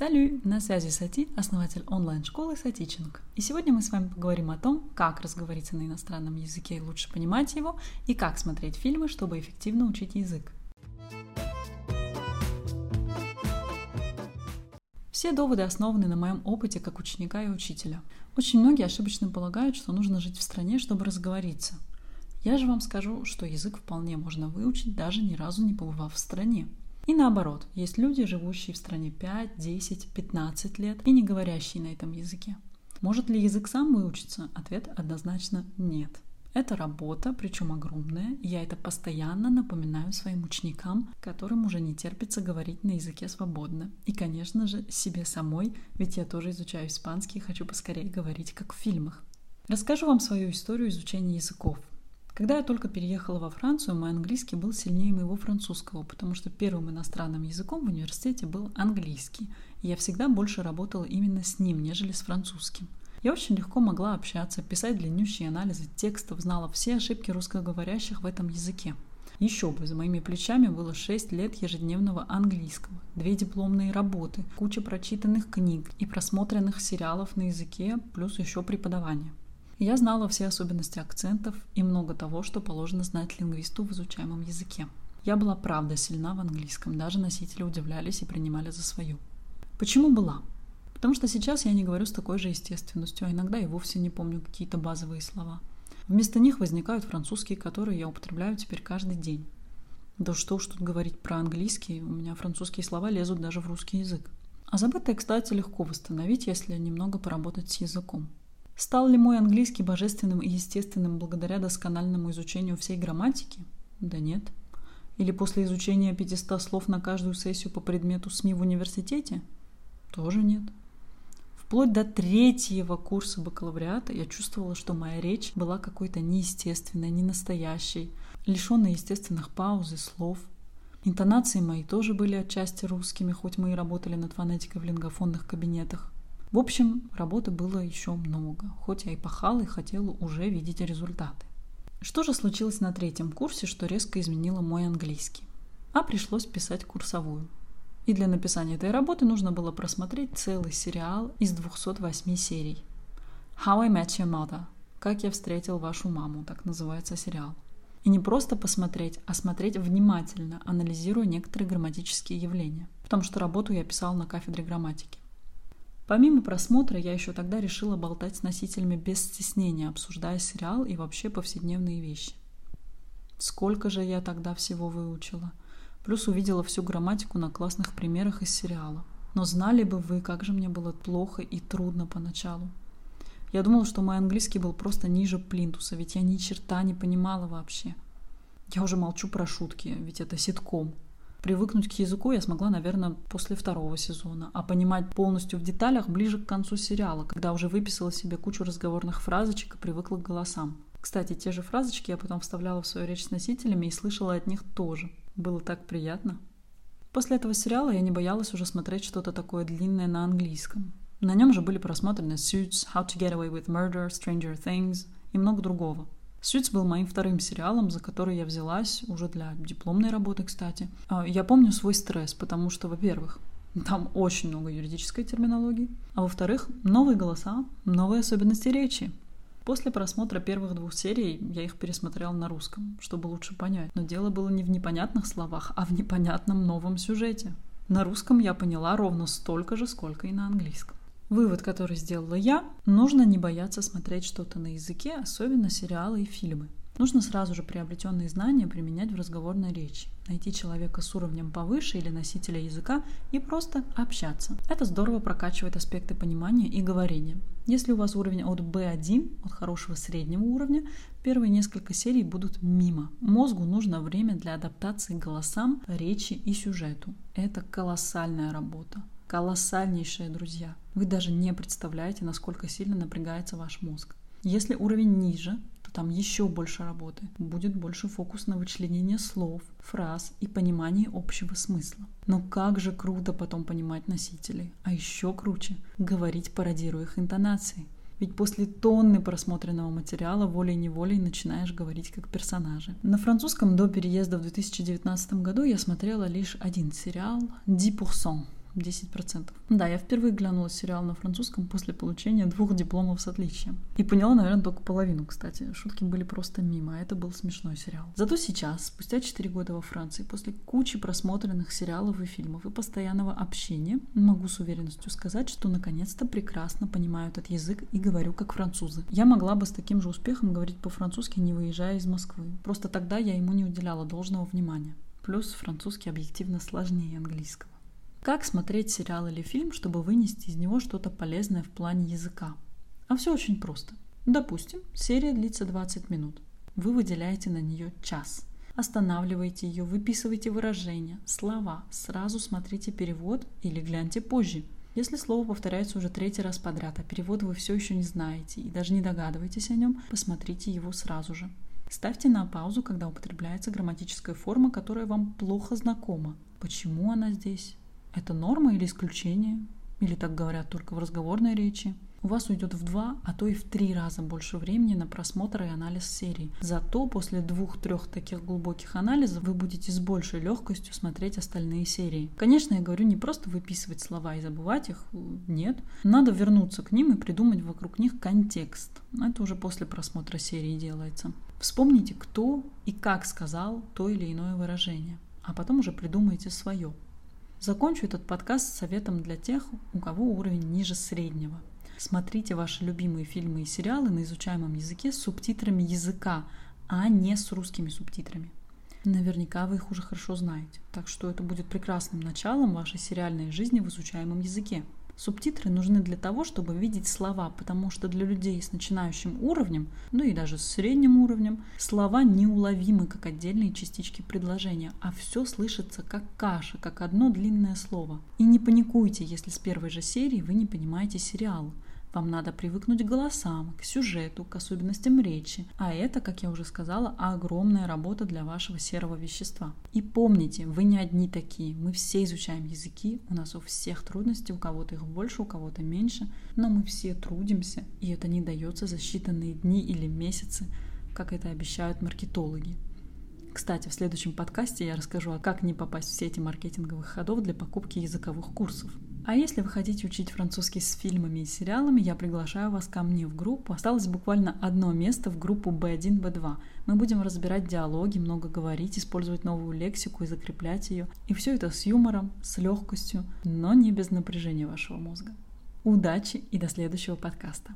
Салют! На связи Сати, основатель онлайн-школы Сатичинг. И сегодня мы с вами поговорим о том, как разговориться на иностранном языке и лучше понимать его, и как смотреть фильмы, чтобы эффективно учить язык. Все доводы основаны на моем опыте как ученика и учителя. Очень многие ошибочно полагают, что нужно жить в стране, чтобы разговориться. Я же вам скажу, что язык вполне можно выучить, даже ни разу не побывав в стране. И наоборот, есть люди, живущие в стране 5, 10, 15 лет и не говорящие на этом языке. Может ли язык сам выучиться? Ответ однозначно нет. Это работа, причем огромная, и я это постоянно напоминаю своим ученикам, которым уже не терпится говорить на языке свободно. И, конечно же, себе самой, ведь я тоже изучаю испанский и хочу поскорее говорить, как в фильмах. Расскажу вам свою историю изучения языков. Когда я только переехала во Францию, мой английский был сильнее моего французского, потому что первым иностранным языком в университете был английский, и я всегда больше работала именно с ним, нежели с французским. Я очень легко могла общаться, писать длиннющие анализы текстов, знала все ошибки русскоговорящих в этом языке. Еще бы, за моими плечами было 6 лет ежедневного английского, две дипломные работы, куча прочитанных книг и просмотренных сериалов на языке, плюс еще преподавание. Я знала все особенности акцентов и много того, что положено знать лингвисту в изучаемом языке. Я была правда сильна в английском, даже носители удивлялись и принимали за свою. Почему была? Потому что сейчас я не говорю с такой же естественностью, а иногда и вовсе не помню какие-то базовые слова. Вместо них возникают французские, которые я употребляю теперь каждый день. Да что уж тут говорить про английский, у меня французские слова лезут даже в русский язык. А забытое, кстати, легко восстановить, если немного поработать с языком. Стал ли мой английский божественным и естественным благодаря доскональному изучению всей грамматики? Да нет. Или после изучения 500 слов на каждую сессию по предмету СМИ в университете? Тоже нет. Вплоть до третьего курса бакалавриата я чувствовала, что моя речь была какой-то неестественной, ненастоящей, лишенной естественных пауз и слов. Интонации мои тоже были отчасти русскими, хоть мы и работали над фонетикой в лингофонных кабинетах. В общем, работы было еще много, хоть я и пахала и хотела уже видеть результаты. Что же случилось на третьем курсе, что резко изменило мой английский? А пришлось писать курсовую. И для написания этой работы нужно было просмотреть целый сериал из 208 серий. How I Met Your Mother. Как я встретил вашу маму, так называется сериал. И не просто посмотреть, а смотреть внимательно, анализируя некоторые грамматические явления. Потому что работу я писал на кафедре грамматики. Помимо просмотра, я еще тогда решила болтать с носителями без стеснения, обсуждая сериал и вообще повседневные вещи. Сколько же я тогда всего выучила. Плюс увидела всю грамматику на классных примерах из сериала. Но знали бы вы, как же мне было плохо и трудно поначалу. Я думала, что мой английский был просто ниже плинтуса, ведь я ни черта не понимала вообще. Я уже молчу про шутки, ведь это ситком. Привыкнуть к языку я смогла, наверное, после второго сезона, а понимать полностью в деталях ближе к концу сериала, когда уже выписала себе кучу разговорных фразочек и привыкла к голосам. Кстати, те же фразочки я потом вставляла в свою речь с носителями и слышала от них тоже. Было так приятно. После этого сериала я не боялась уже смотреть что-то такое длинное на английском. На нем же были просмотрены Suits, How to Get Away with Murder, Stranger Things и много другого – Suits был моим вторым сериалом, за который я взялась уже для дипломной работы, кстати. А, я помню свой стресс, потому что, во-первых, там очень много юридической терминологии, а во-вторых, новые голоса, новые особенности речи. После просмотра первых двух серий я их пересмотрел на русском, чтобы лучше понять. Но дело было не в непонятных словах, а в непонятном новом сюжете. На русском я поняла ровно столько же, сколько и на английском. Вывод, который сделала я, нужно не бояться смотреть что-то на языке, особенно сериалы и фильмы. Нужно сразу же приобретенные знания применять в разговорной речи, найти человека с уровнем повыше или носителя языка и просто общаться. Это здорово прокачивает аспекты понимания и говорения. Если у вас уровень от B1, от хорошего среднего уровня, первые несколько серий будут мимо. Мозгу нужно время для адаптации к голосам, речи и сюжету. Это колоссальная работа колоссальнейшие друзья. Вы даже не представляете, насколько сильно напрягается ваш мозг. Если уровень ниже, то там еще больше работы. Будет больше фокус на вычленение слов, фраз и понимание общего смысла. Но как же круто потом понимать носителей. А еще круче — говорить, пародируя их интонации. Ведь после тонны просмотренного материала волей-неволей начинаешь говорить как персонажи. На французском до переезда в 2019 году я смотрела лишь один сериал «10%» 10%. Да, я впервые глянула сериал на французском после получения двух дипломов с отличием. И поняла, наверное, только половину, кстати. Шутки были просто мимо, а это был смешной сериал. Зато сейчас, спустя 4 года во Франции, после кучи просмотренных сериалов и фильмов и постоянного общения, могу с уверенностью сказать, что наконец-то прекрасно понимаю этот язык и говорю как французы. Я могла бы с таким же успехом говорить по-французски, не выезжая из Москвы. Просто тогда я ему не уделяла должного внимания. Плюс французский объективно сложнее английского. Как смотреть сериал или фильм, чтобы вынести из него что-то полезное в плане языка? А все очень просто. Допустим, серия длится 20 минут. Вы выделяете на нее час. Останавливайте ее, выписывайте выражения, слова, сразу смотрите перевод или гляньте позже. Если слово повторяется уже третий раз подряд, а перевод вы все еще не знаете и даже не догадываетесь о нем, посмотрите его сразу же. Ставьте на паузу, когда употребляется грамматическая форма, которая вам плохо знакома. Почему она здесь? Это норма или исключение? Или так говорят только в разговорной речи? У вас уйдет в два, а то и в три раза больше времени на просмотр и анализ серии. Зато после двух-трех таких глубоких анализов вы будете с большей легкостью смотреть остальные серии. Конечно, я говорю не просто выписывать слова и забывать их, нет. Надо вернуться к ним и придумать вокруг них контекст. Это уже после просмотра серии делается. Вспомните, кто и как сказал то или иное выражение, а потом уже придумайте свое. Закончу этот подкаст советом для тех, у кого уровень ниже среднего. Смотрите ваши любимые фильмы и сериалы на изучаемом языке с субтитрами языка, а не с русскими субтитрами. Наверняка вы их уже хорошо знаете, так что это будет прекрасным началом вашей сериальной жизни в изучаемом языке. Субтитры нужны для того, чтобы видеть слова, потому что для людей с начинающим уровнем, ну и даже с средним уровнем, слова неуловимы как отдельные частички предложения, а все слышится как каша, как одно длинное слово. И не паникуйте, если с первой же серии вы не понимаете сериал. Вам надо привыкнуть к голосам, к сюжету, к особенностям речи. А это, как я уже сказала, огромная работа для вашего серого вещества. И помните, вы не одни такие. Мы все изучаем языки, у нас у всех трудности, у кого-то их больше, у кого-то меньше, но мы все трудимся, и это не дается за считанные дни или месяцы, как это обещают маркетологи. Кстати, в следующем подкасте я расскажу, а как не попасть в сети маркетинговых ходов для покупки языковых курсов. А если вы хотите учить французский с фильмами и сериалами, я приглашаю вас ко мне в группу. Осталось буквально одно место в группу B1, B2. Мы будем разбирать диалоги, много говорить, использовать новую лексику и закреплять ее. И все это с юмором, с легкостью, но не без напряжения вашего мозга. Удачи и до следующего подкаста.